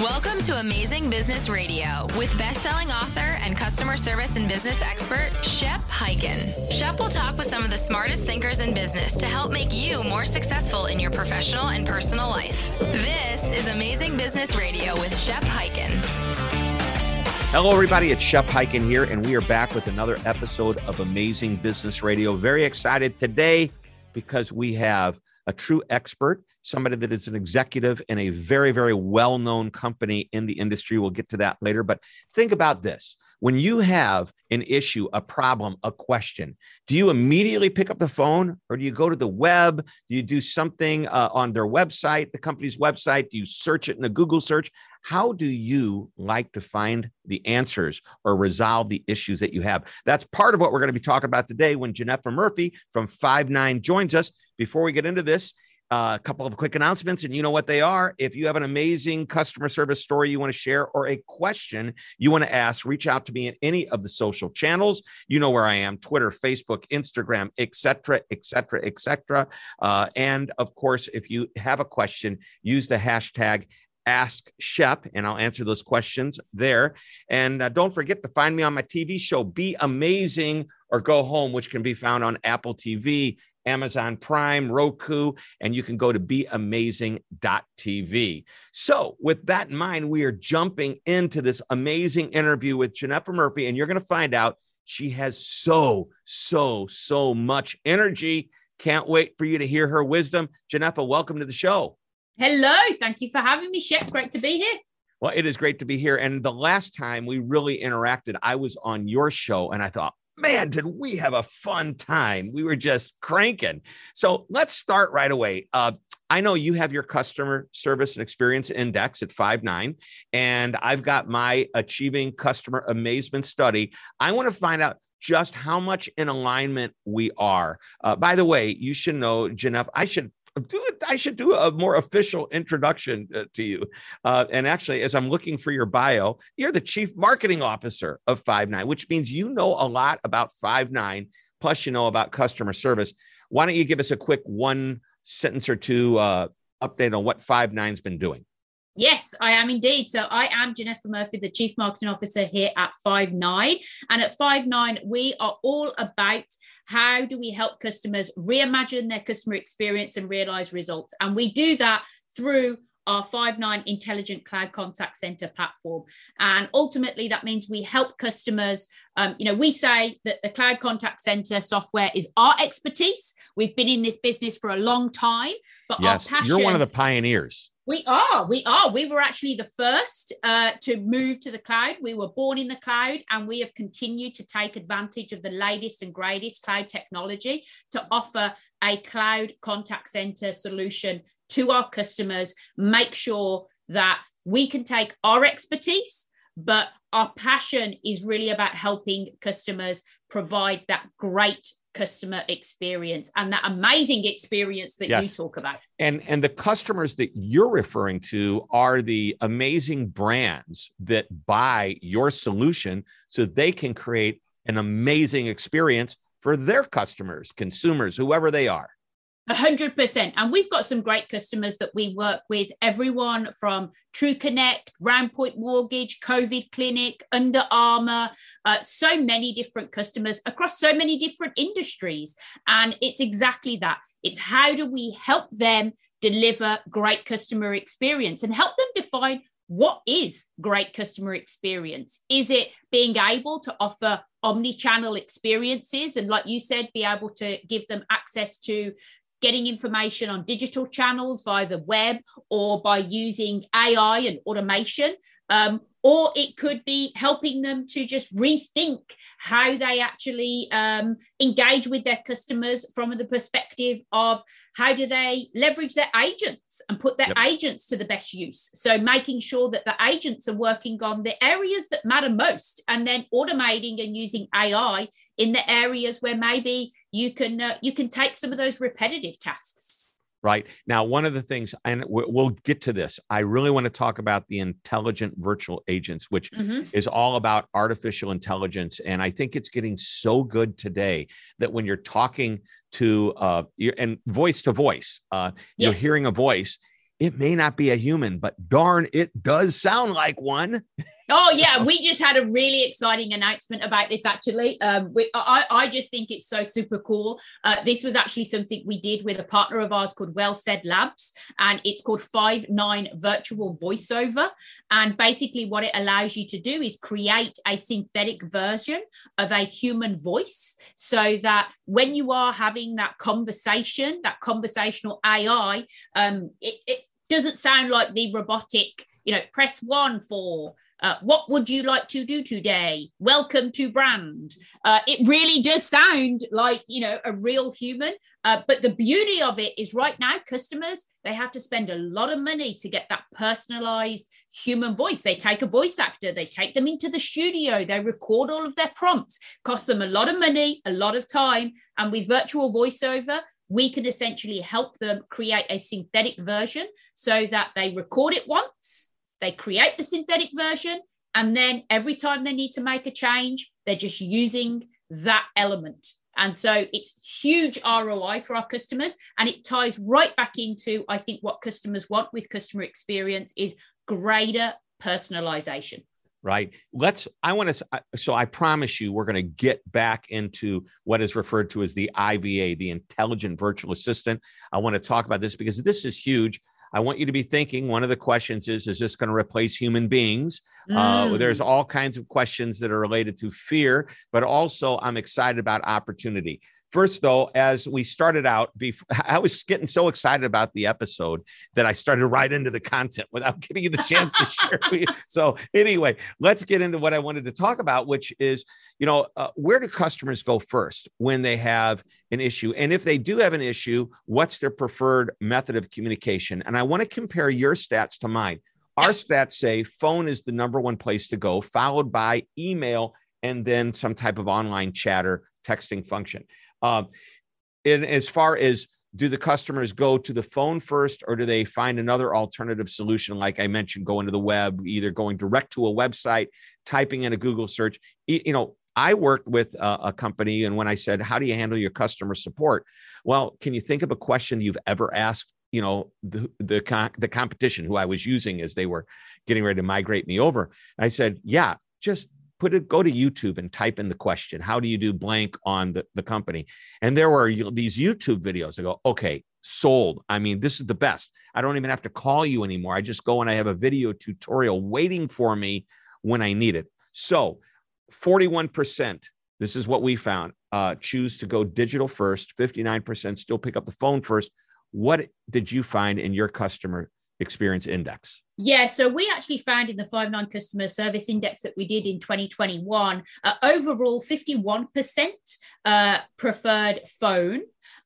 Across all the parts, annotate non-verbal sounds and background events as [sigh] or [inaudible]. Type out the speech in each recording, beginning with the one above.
Welcome to Amazing Business Radio with best-selling author and customer service and business expert Shep Hyken. Shep will talk with some of the smartest thinkers in business to help make you more successful in your professional and personal life. This is Amazing Business Radio with Shep Hyken. Hello, everybody. It's Shep Hyken here, and we are back with another episode of Amazing Business Radio. Very excited today because we have a true expert, somebody that is an executive in a very, very well known company in the industry. We'll get to that later. But think about this when you have an issue, a problem, a question, do you immediately pick up the phone or do you go to the web? Do you do something uh, on their website, the company's website? Do you search it in a Google search? How do you like to find the answers or resolve the issues that you have? That's part of what we're going to be talking about today when Genefa Murphy from Five9 joins us. Before we get into this, uh, a couple of quick announcements, and you know what they are. If you have an amazing customer service story you want to share or a question you want to ask, reach out to me in any of the social channels. You know where I am: Twitter, Facebook, Instagram, etc., etc., etc. And of course, if you have a question, use the hashtag Ask Shep, and I'll answer those questions there. And uh, don't forget to find me on my TV show, Be Amazing or Go Home, which can be found on Apple TV, Amazon Prime, Roku, and you can go to beamazing.tv. So, with that in mind, we are jumping into this amazing interview with Genefa Murphy, and you're going to find out she has so, so, so much energy. Can't wait for you to hear her wisdom. Genefa, welcome to the show. Hello. Thank you for having me, Shep. Great to be here. Well, it is great to be here. And the last time we really interacted, I was on your show and I thought, man, did we have a fun time? We were just cranking. So let's start right away. Uh, I know you have your customer service and experience index at Five9, and I've got my achieving customer amazement study. I want to find out just how much in alignment we are. Uh, by the way, you should know, Jeff, I should. I should do a more official introduction uh, to you. Uh, and actually, as I'm looking for your bio, you're the chief marketing officer of Five9, which means you know a lot about Five9. Plus, you know about customer service. Why don't you give us a quick one sentence or two uh, update on what Five9's been doing? Yes, I am indeed. So I am Genefa Murphy, the Chief Marketing Officer here at Five9. And at Five9, we are all about how do we help customers reimagine their customer experience and realize results. And we do that through our Five9 intelligent cloud contact center platform. And ultimately, that means we help customers. Um, you know, we say that the cloud contact center software is our expertise. We've been in this business for a long time, but yes, our passion. You're one of the pioneers. We are. We are. We were actually the first uh, to move to the cloud. We were born in the cloud and we have continued to take advantage of the latest and greatest cloud technology to offer a cloud contact center solution to our customers, make sure that we can take our expertise, but our passion is really about helping customers provide that great customer experience and that amazing experience that yes. you talk about. And and the customers that you're referring to are the amazing brands that buy your solution so they can create an amazing experience for their customers, consumers, whoever they are. A hundred percent. And we've got some great customers that we work with. Everyone from True Connect, Roundpoint Mortgage, COVID Clinic, Under Armour, uh, so many different customers across so many different industries. And it's exactly that. It's how do we help them deliver great customer experience and help them define what is great customer experience? Is it being able to offer omni channel experiences? And like you said, be able to give them access to getting information on digital channels via the web or by using AI and automation? Um, or it could be helping them to just rethink how they actually um, engage with their customers from the perspective of how do they leverage their agents and put their yep. agents to the best use so making sure that the agents are working on the areas that matter most and then automating and using ai in the areas where maybe you can uh, you can take some of those repetitive tasks right now one of the things and we'll get to this i really want to talk about the intelligent virtual agents which mm-hmm. is all about artificial intelligence and i think it's getting so good today that when you're talking to uh and voice to voice uh yes. you're hearing a voice it may not be a human but darn it does sound like one [laughs] Oh yeah, we just had a really exciting announcement about this. Actually, um, we, I, I just think it's so super cool. Uh, this was actually something we did with a partner of ours called WellSaid Labs, and it's called Five9 Virtual Voiceover. And basically, what it allows you to do is create a synthetic version of a human voice, so that when you are having that conversation, that conversational AI, um, it, it doesn't sound like the robotic. You know, press one for uh, what would you like to do today? Welcome to brand. Uh, it really does sound like, you know, a real human. Uh, but the beauty of it is right now, customers, they have to spend a lot of money to get that personalized human voice. They take a voice actor, they take them into the studio, they record all of their prompts, cost them a lot of money, a lot of time. And with virtual voiceover, we can essentially help them create a synthetic version so that they record it once they create the synthetic version, and then every time they need to make a change, they're just using that element. And so it's huge ROI for our customers. And it ties right back into, I think, what customers want with customer experience is greater personalization right let's i want to so i promise you we're going to get back into what is referred to as the iva the intelligent virtual assistant i want to talk about this because this is huge I want you to be thinking one of the questions is Is this going to replace human beings? Uh, mm. Uh, there's all kinds of questions that are related to fear, but also I'm excited about opportunity. First, though, as we started out, before, [laughs] I was getting so excited about the episode that I started right into the content without [laughs] giving you the chance to share. [laughs] so, anyway, let's get into what I wanted to talk about, which is, you know, uh, where do customers go first when they have an issue? And if they do have an issue, what's their preferred method of communication? And I want to compare your stats to mine. Our stats say phone is the number one place to go, followed by email and then some type of online chatter texting function. Um, and as far as do the customers go to the phone first or do they find another alternative solution? Like i mentioned going to the web either going direct to a website typing in a google search. You know i worked with a, a, company and when i said how do you handle your customer support? Well can you think of a question you've ever asked you know the the, the competition who i was using as they were getting ready to migrate me over? I said yeah just put it go to youtube and type in the question how do you do blank on the, the company? And there were these youtube videos i go okay sold. I mean this is the best. I don't even have to call you anymore. I just go and i have a video tutorial waiting for me when i need it. So 41% this is what we found uh, choose to go digital first. 59% still pick up the phone first. What did you find in your customer experience index? Yeah, so we actually found in the Five9 customer service index that we did in 2021, uh, overall 51% uh, preferred phone,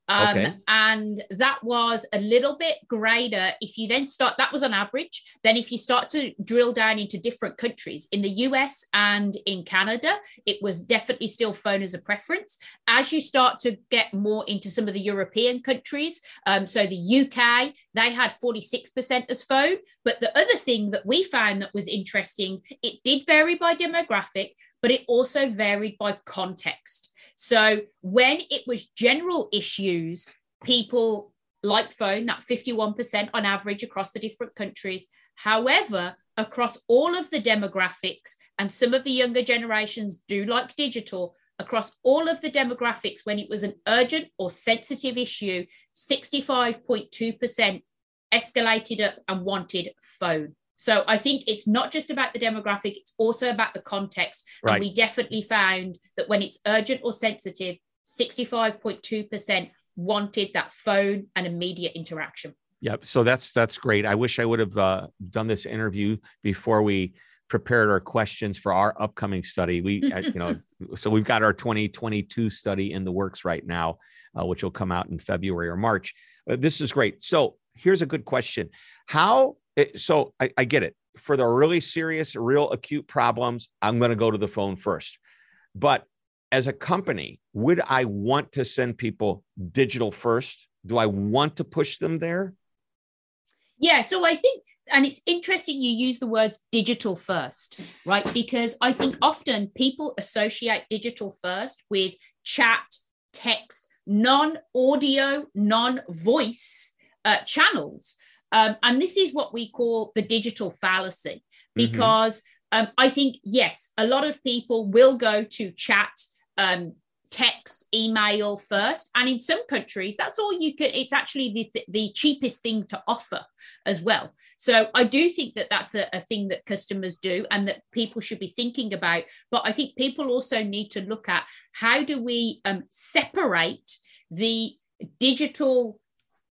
um, okay. And that was a little bit greater. If you then start, that was on average. Then, if you start to drill down into different countries in the US and in Canada, it was definitely still phone as a preference. As you start to get more into some of the European countries, um, so the UK, they had 46% as phone. But the other thing that we found that was interesting, it did vary by demographic, but it also varied by context. So when it was general issues, people like phone, that 51% on average across the different countries. However, across all of the demographics, and some of the younger generations do like digital, across all of the demographics, when it was an urgent or sensitive issue, 65.2% escalated up and wanted phone. So I think it's not just about the demographic, it's also about the context. Right. And we definitely found that when it's urgent or sensitive, 65.2% wanted that phone and immediate interaction. Yep. So that's that's great. I wish I would have uh, done this interview before we prepared our questions for our upcoming study. We, you know, [laughs] so we've got our 2022 study in the works right now, uh, which will come out in February or March. Uh, this is great. So here's a good question: How? Eh, so I, I get it. For the really serious, real acute problems, I'm going to go to the phone first. But as a company, would I want to send people digital first? Do I want to push them there? Yeah. So I think and it's interesting you use the words digital first, right? Because I think often people associate digital first with chat, text, non audio, non voice uh, channels. Um, and this is what we call the digital fallacy, mm-hmm. because mm-hmm. um, I think, yes, a lot of people will go to chat, um, text, email first. And in some countries, that's all you can, it's actually the, the cheapest thing to offer as well. So I do think that that's a, a thing that customers do and that people should be thinking about. But I think people also need to look at how do we um, separate the digital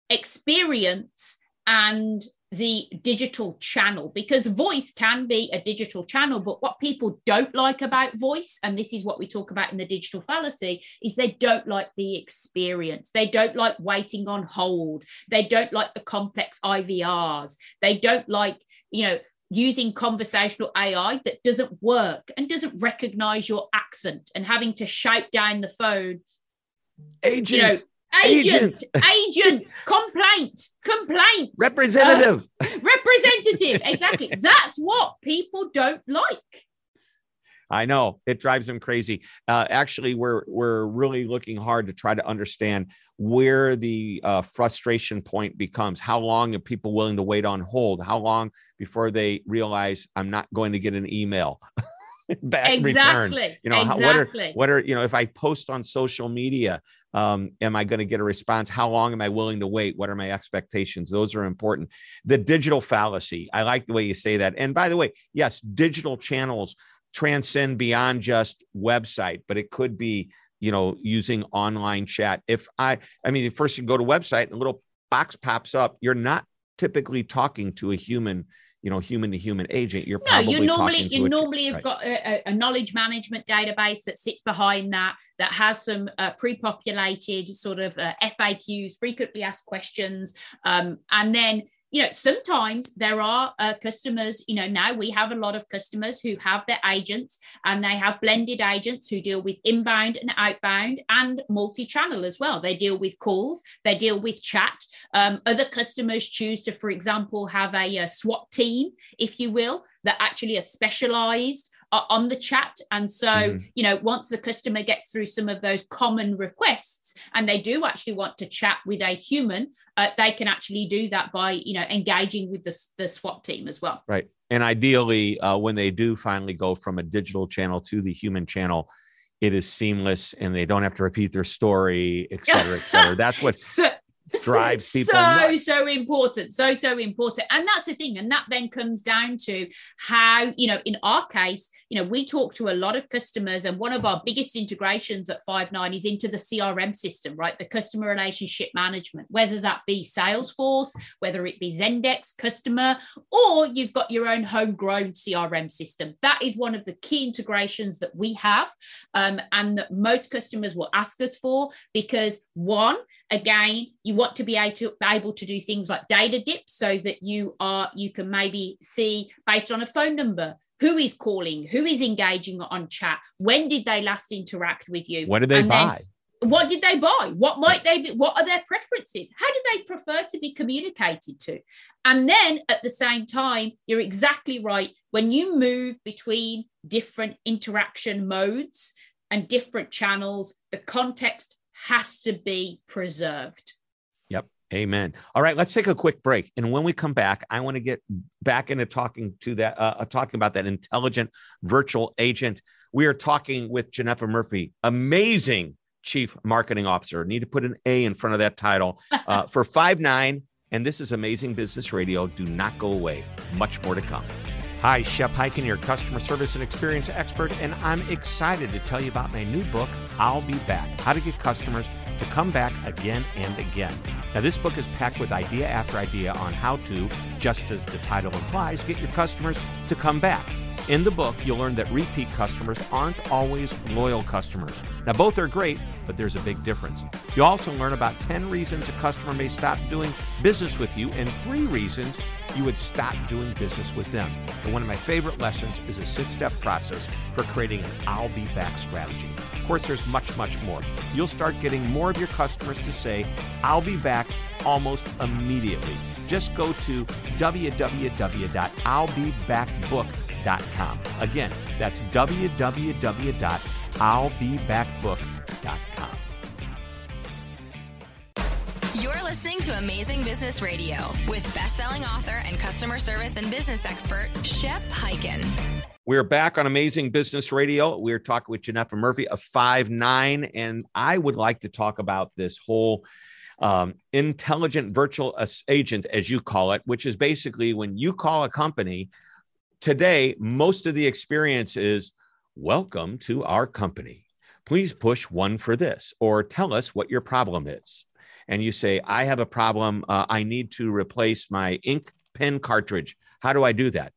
experience and the digital channel because voice can be a digital channel but what people don't like about voice and this is what we talk about in the digital fallacy is they don't like the experience. They don't like waiting on hold. They don't like the complex ivrs they don't like you know using conversational ai that doesn't work and doesn't recognize your accent and having to shout down the phone. Agent. You know, Agent, agent, complaint, complaint, representative, uh, representative. Exactly. [laughs] That's what people don't like. I know it drives them crazy. Uh, actually, we're we're really looking hard to try to understand where the uh, frustration point becomes. How long are people willing to wait on hold? How long before they realize I'm not going to get an email? [laughs] back exactly. return. You know, exactly. how, what are what are you know if I post on social media, um, am I going to get a response? How long am I willing to wait? What are my expectations? Those are important. The digital fallacy. I like the way you say that. And by the way, yes, digital channels transcend beyond just website, but it could be you know using online chat. If I, I mean, first you go to website and a little box pops up. You're not typically talking to a human you know human to human agent you're no you normally you normally have right. got a, a, knowledge management database that sits behind that that has some uh, pre-populated sort of uh, faqs frequently asked questions um, and then you know sometimes there are uh, customers you know now we have a lot of customers who have their agents and they have blended agents who deal with inbound and outbound and multi-channel as well. They deal with calls they deal with chat. Um, other customers choose to for example have a, a swat team if you will that actually are specialized on the chat. And so, mm-hmm. you know, once the customer gets through some of those common requests and they do actually want to chat with a human, uh, they can actually do that by, you know, engaging with the, the SWAT team as well. Right. And ideally, uh, when they do finally go from a digital channel to the human channel, it is seamless and they don't have to repeat their story, et cetera, et cetera. That's what [laughs] so, drives [laughs] people so nuts. so important so so important. And that's the thing and that then comes down to how you know in our case you know we talk to a lot of customers and one of our biggest integrations at Five9 is into the crm system right? The customer relationship management whether that be salesforce whether it be Zendesk customer or you've got your own homegrown crm system. That is one of the key integrations that we have um, and that most customers will ask us for because one again you want to be able to, able to do things like data dips so that you are you can maybe see based on a phone number who is calling who is engaging on chat when did they last interact with you? What did they and buy? what did they buy? What might they be what are their preferences? How do they prefer to be communicated to? And then at the same time you're exactly right. When you move between different interaction modes and different channels the context has to be preserved. Yep. Amen. All right, let's take a quick break, and when we come back, I want to get back into talking to that, uh, uh, talking about that intelligent virtual agent. We are talking with Genefa Murphy, amazing chief marketing officer. Need to put an A in front of that title uh, [laughs] for Five9. And this is Amazing Business Radio. Do not go away. Much more to come. Hi, Shep Hyken, your customer service and experience expert, and I'm excited to tell you about my new book, I'll Be Back How to Get Customers to Come Back Again and Again. Now, this book is packed with idea after idea on how to, just as the title implies, get your customers to come back. In the book, you'll learn that repeat customers aren't always loyal customers. Now, both are great, but there's a big difference. You'll also learn about 10 reasons a customer may stop doing business with you and three reasons you would stop doing business with them. And one of my favorite lessons is a six step process for creating an I'll be back strategy. Of course, there's much, much more. You'll start getting more of your customers to say, I'll be back almost immediately. Just go to www.illbebackbook.com. Again, that's www.illbebackbook.com. You're listening to Amazing Business Radio with best-selling author and customer service and business expert Shep Hyken. We're back on Amazing Business Radio. We're talking with Genefa Murphy of Five9, and I would like to talk about this whole um, intelligent virtual agent, as you call it, which is basically when you call a company. Today, most of the experience is welcome to our company. Please push one for this, or tell us what your problem is. And you say, I have a problem. Uh, I need to replace my ink pen cartridge. How do I do that?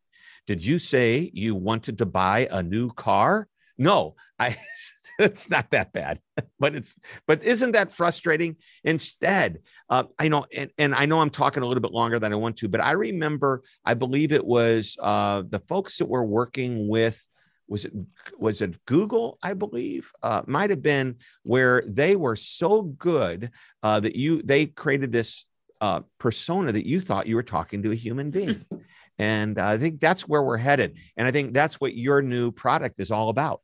Did you say you wanted to buy a new car? No, I [laughs] it's not that bad, [laughs] but it's but isn't that frustrating? Instead, uh, I know, and, and I know I'm talking a little bit longer than I want to, but I remember, I believe it was uh, the folks that were working with was it was it Google? I believe uh, might have been where they were so good uh, that you they created this uh, persona that you thought you were talking to a human being. [laughs] And I think that's where we're headed. And I think that's what your new product is all about.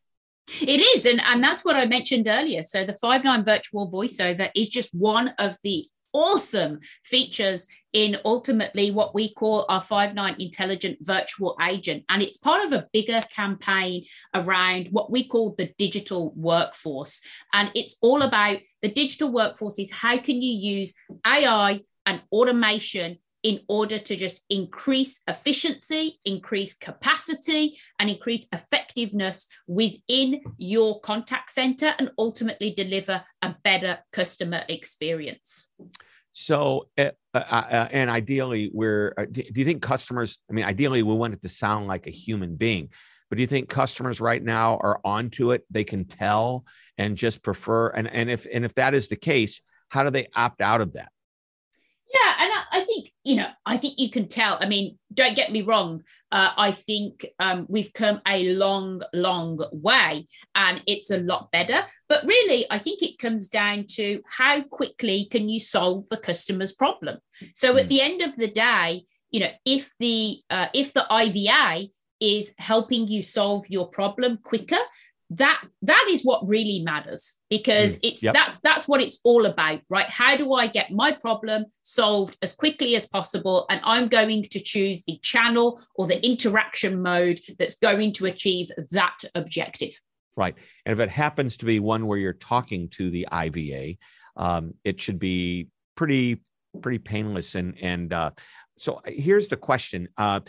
It is. And, and that's what I mentioned earlier. So the Five9 virtual voiceover is just one of the awesome features in ultimately what we call our Five9 intelligent virtual agent. And it's part of a bigger campaign around what we call the digital workforce. And it's all about the digital workforce is how can you use AI and automation in order to just increase efficiency, increase capacity, and increase effectiveness within your contact center and ultimately deliver a better customer experience. So, uh, uh, uh, and ideally, we're, uh, do, do you think customers, I mean, ideally, we want it to sound like a human being, but do you think customers right now are onto it? They can tell and just prefer, and, and if, and if that is the case, how do they opt out of that? Yeah, and I, I, think you know, I think you can tell. I mean, don't get me wrong. Uh, I think um, we've come a long, long way, and it's a lot better. But really, I think it comes down to how quickly can you solve the customer's problem. So mm. at hmm. the end of the day, you know, if the uh, if the IVA is helping you solve your problem quicker, that that is what really matters because mm, it's yep. that's that's what it's all about right? How do i get my problem solved as quickly as possible? And i'm going to choose the channel or the interaction mode that's going to achieve that objective. Right. And if it happens to be one where you're talking to the iva um, it should be pretty pretty painless. And and uh, so here's the question. Uh,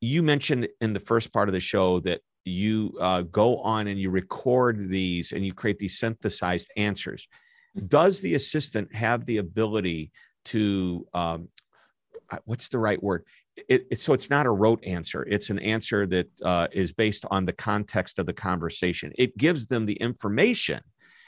you mentioned in the first part of the show that you uh, go on and you record these and you create these synthesized answers. Mm-hmm. Does the assistant have the ability to, um, what's the right word? It, it, so it's not a rote answer. It's an answer that uh, is based on the context of the conversation. It gives them the information.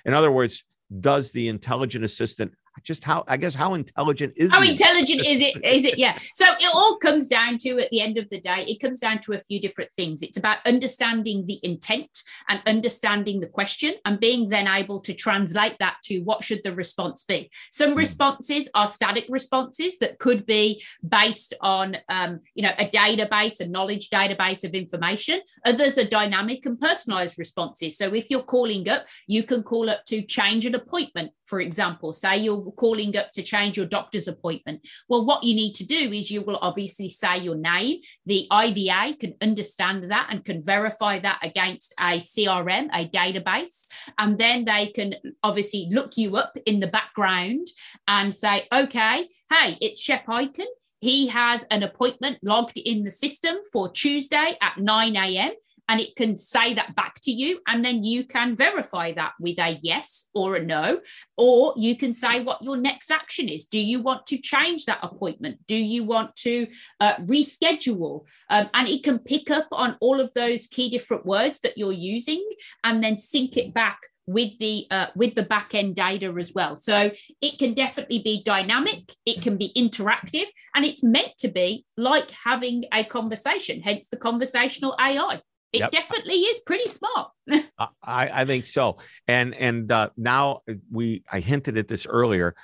In other words, does the intelligent assistant just how I guess how intelligent is how intelligent is it [laughs] is it? Yeah. So it all comes down to at the end of the day it comes down to a few different things. It's about understanding the intent and understanding the question and being then able to translate that to what should the response be. Some mm. responses are static responses that could be based on um, you know a database a knowledge database of information. Others are dynamic and personalized responses. So if you're calling up you can call up to change an appointment for example say you're calling up to change your doctor's appointment. Well, what you need to do is you will obviously say your name. The IVA can understand that and can verify that against a CRM, a database. And then they can obviously look you up in the background and say, okay, hey, it's Shep Hyken. He has an appointment logged in the system for Tuesday at 9 a.m and it can say that back to you and then you can verify that with a yes or a no or you can say what your next action is. Do you want to change that appointment? Do you want to uh, reschedule? Um, and it can pick up on all of those key different words that you're using and then sync it back with the uh, with the back end data as well. So it can definitely be dynamic it can be interactive and it's meant to be like having a conversation hence the conversational ai it yep. definitely is pretty smart [laughs] I, I think so and and uh, now we i hinted at this earlier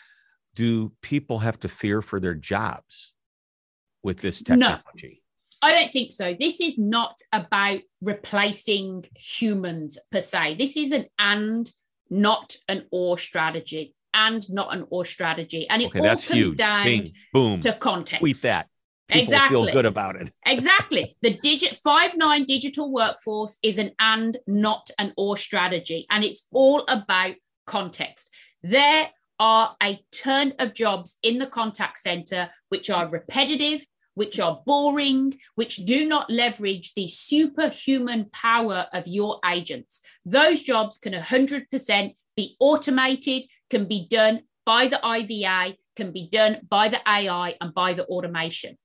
do people have to fear for their jobs with this technology I don't think so. This is not about replacing humans per se. This is an and, not an or strategy, and not an or strategy. And it okay, all comes huge. down Bing, boom. to context. Tweet that. People exactly. feel good about it. [laughs] exactly. The digit Five9 digital workforce is an and, not an or strategy. And it's all about context. There are a ton of jobs in the contact center which are repetitive, which are boring, which do not leverage the superhuman power of your agents. Those jobs can 100% be automated, can be done by the IVA, can be done by the AI and by the automation.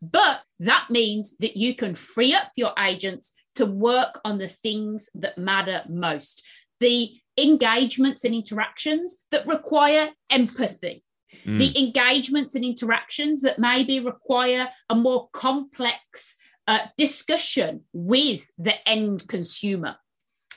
But that means that you can free up your agents to work on the things that matter most, the engagements and interactions that require empathy, mm. the engagements and interactions that maybe require a more complex uh, discussion with the end consumer.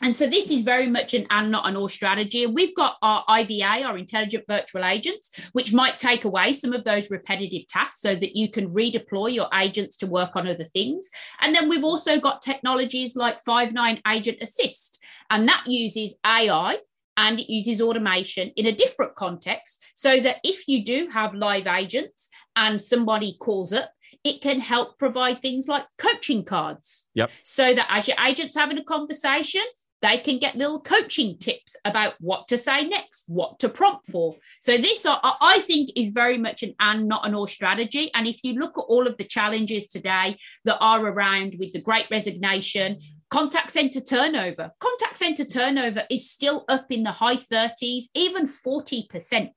And so this is very much an and not an or strategy. And we've got our IVA, our intelligent virtual agents, which might take away some of those repetitive tasks so that you can redeploy your agents to work on other things. And then we've also got technologies like Five9 Agent Assist, and that uses AI and it uses automation in a different context so that if you do have live agents and somebody calls up, it can help provide things like coaching cards. Yep. So that as your agent's having a conversation, they can get little coaching tips about what to say next, what to prompt for. So this, I think, is very much an and not an or strategy. And if you look at all of the challenges today that are around with the Great Resignation, Contact center turnover. Contact center turnover is still up in the high 30s, even 40%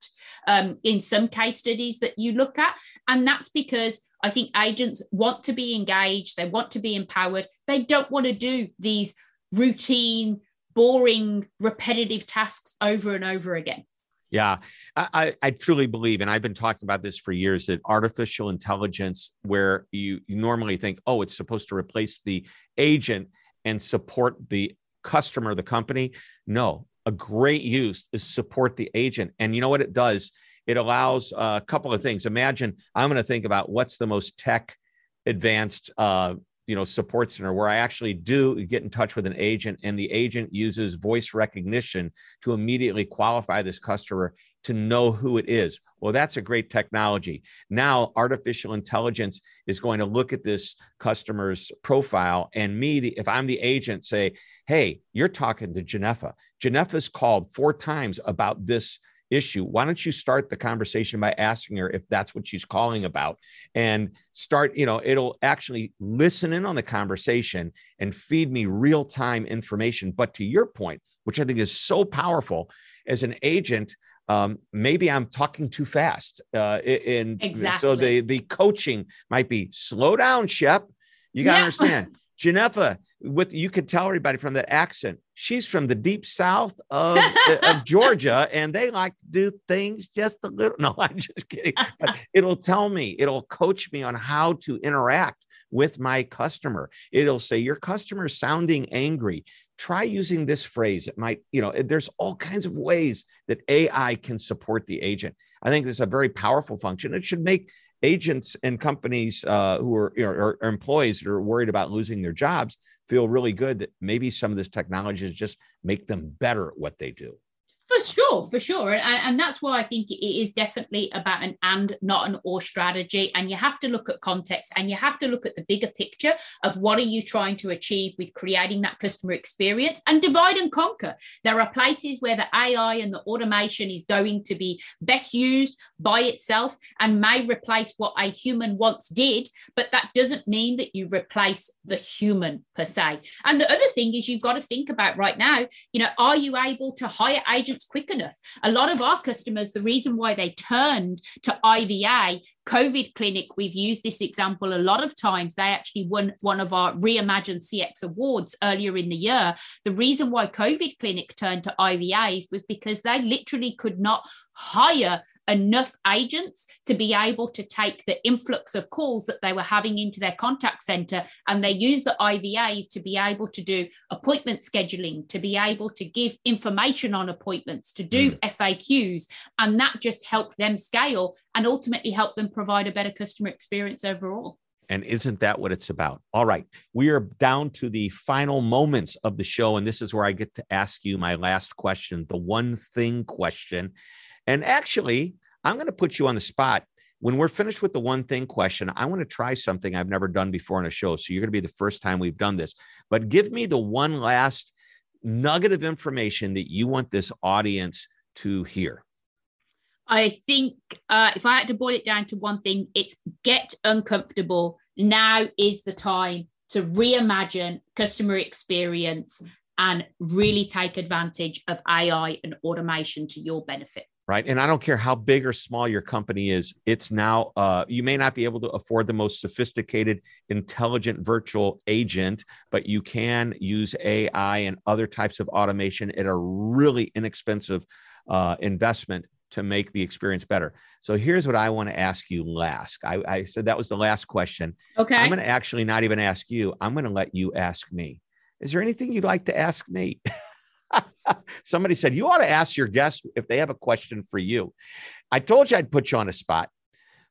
um, in some case studies that you look at. And that's because I think agents want to be engaged, they want to be empowered, they don't want to do these routine, boring, repetitive tasks over and over again. Yeah, I, I truly believe, and I've been talking about this for years, that artificial intelligence, where you, normally think, oh, it's supposed to replace the agent, and support the customer, the company. No, a great use is support the agent. And you know what it does? It allows a couple of things. Imagine I'm going to think about what's the most tech advanced uh, you know support center where i actually do get in touch with an agent and the agent uses voice recognition to immediately qualify this customer to know who it is. Well that's a great technology. Now artificial intelligence is going to look at this customer's profile and me the, if i'm the agent say hey you're talking to Genefa Genefa's called four times about this issue, why don't you start the conversation by asking her if that's what she's calling about and start, you know, it'll actually listen in on the conversation and feed me real time information. But to your point, which I think is so powerful as an agent, um, maybe I'm talking too fast. Uh, and exactly. so the, the coaching might be slow down, Shep. You got to yeah. understand. Genefa, with you could tell everybody from that accent, she's from the deep south of, [laughs] of Georgia, and they like to do things just a little. No, [laughs] I'm just kidding. But it'll tell me, it'll coach me on how to interact with my customer. It'll say, Your customer's sounding angry. Try using this phrase. It might, you know, there's all kinds of ways that AI can support the agent. I think this is a very powerful function. It should make agents and companies uh, who are, you know, or employees that are worried about losing their jobs feel really good that maybe some of this technology is just make them better at what they do. For sure, for sure. And, and that's why I think it is definitely about an and, not an or strategy. And you have to look at context and you have to look at the bigger picture of what are you trying to achieve with creating that customer experience and divide and conquer. There are places where the AI and the automation is going to be best used by itself and may replace what a human once did, but that doesn't mean that you replace the human per se. And the other thing is you've got to think about right now, you know, are you able to hire agents quick enough? A lot of our customers, the reason why they turned to IVA, COVID clinic, we've used this example a lot of times. They actually won one of our Reimagine CX awards earlier in the year. The reason why COVID clinic turned to IVAs was because they literally could not hire enough agents to be able to take the influx of calls that they were having into their contact center and they use the IVAs to be able to do appointment scheduling, to be able to give information on appointments, to do mm. FAQs. And that just helped them scale and ultimately help them provide a better customer experience overall. And isn't that what it's about? All right. We are down to the final moments of the show. And this is where I get to ask you my last question, the one thing question. And actually, I'm going to put you on the spot. When we're finished with the one thing question, I want to try something I've never done before in a show. So you're going to be the first time we've done this. But give me the one last nugget of information that you want this audience to hear. I think uh, if I had to boil it down to one thing, it's get uncomfortable. Now is the time to reimagine customer experience and really take advantage of AI and automation to your benefit right? And i don't care how big or small your company is it's now uh, you may not be able to afford the most sophisticated intelligent virtual agent but you can use ai and other types of automation at a really inexpensive uh, investment to make the experience better. So here's what i want to ask you last. I, I said that was the last question. Okay. I'm going to actually not even ask you i'm going to let you ask me. Is there anything you'd like to ask me [laughs] [laughs] Somebody said, You ought to ask your guests if they have a question for you. I told you I'd put you on a spot,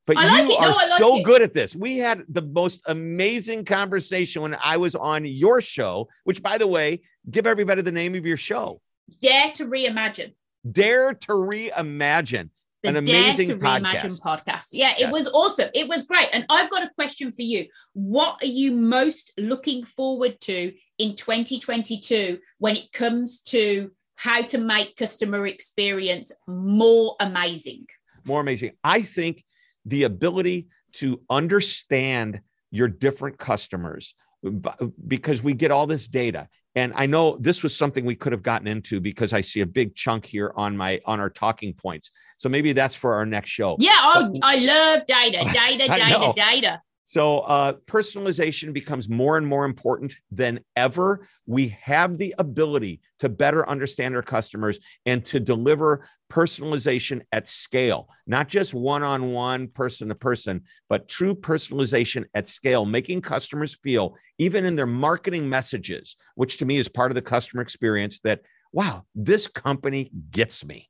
but like you it. are no, like so it. good at this. We had the most amazing conversation when I was on your show, which, by the way, give everybody the name of your show Dare to Reimagine. Dare to Reimagine the an amazing Dare to podcast. Reimagine podcast. Yeah, it yes. was awesome. It was great. And I've got a question for you. What are you most looking forward to in 2022 when it comes to how to make customer experience more amazing? More amazing. I think the ability to understand your different customers because we get all this data and i know this was something we could have gotten into because i see a big chunk here on my on our talking points. So maybe that's for our next show. Yeah oh, but, i love data [laughs] data data data. So uh, personalization becomes more and more important than ever. We have the ability to better understand our customers and to deliver personalization at scale, not just one on one, person to person, but true personalization at scale, making customers feel, even in their marketing messages, which to me is part of the customer experience, that, wow, this company gets me.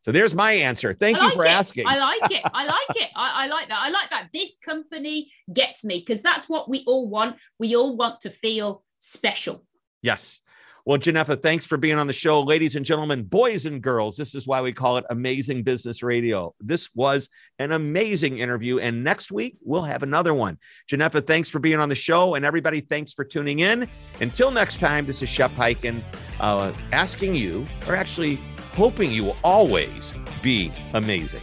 So there's my answer. Thank like you for it. asking. I like it. I like it. I, I like that. I like that. This company gets me because that's what we all want. We all want to feel special. Yes. Well, Genefa, thanks for being on the show. Ladies and gentlemen, boys and girls, this is why we call it Amazing Business Radio. This was an amazing interview. And next week, we'll have another one. Genefa, thanks for being on the show. And everybody, thanks for tuning in. Until next time, this is Shep Hyken uh, asking you, or actually hoping you will always be amazing.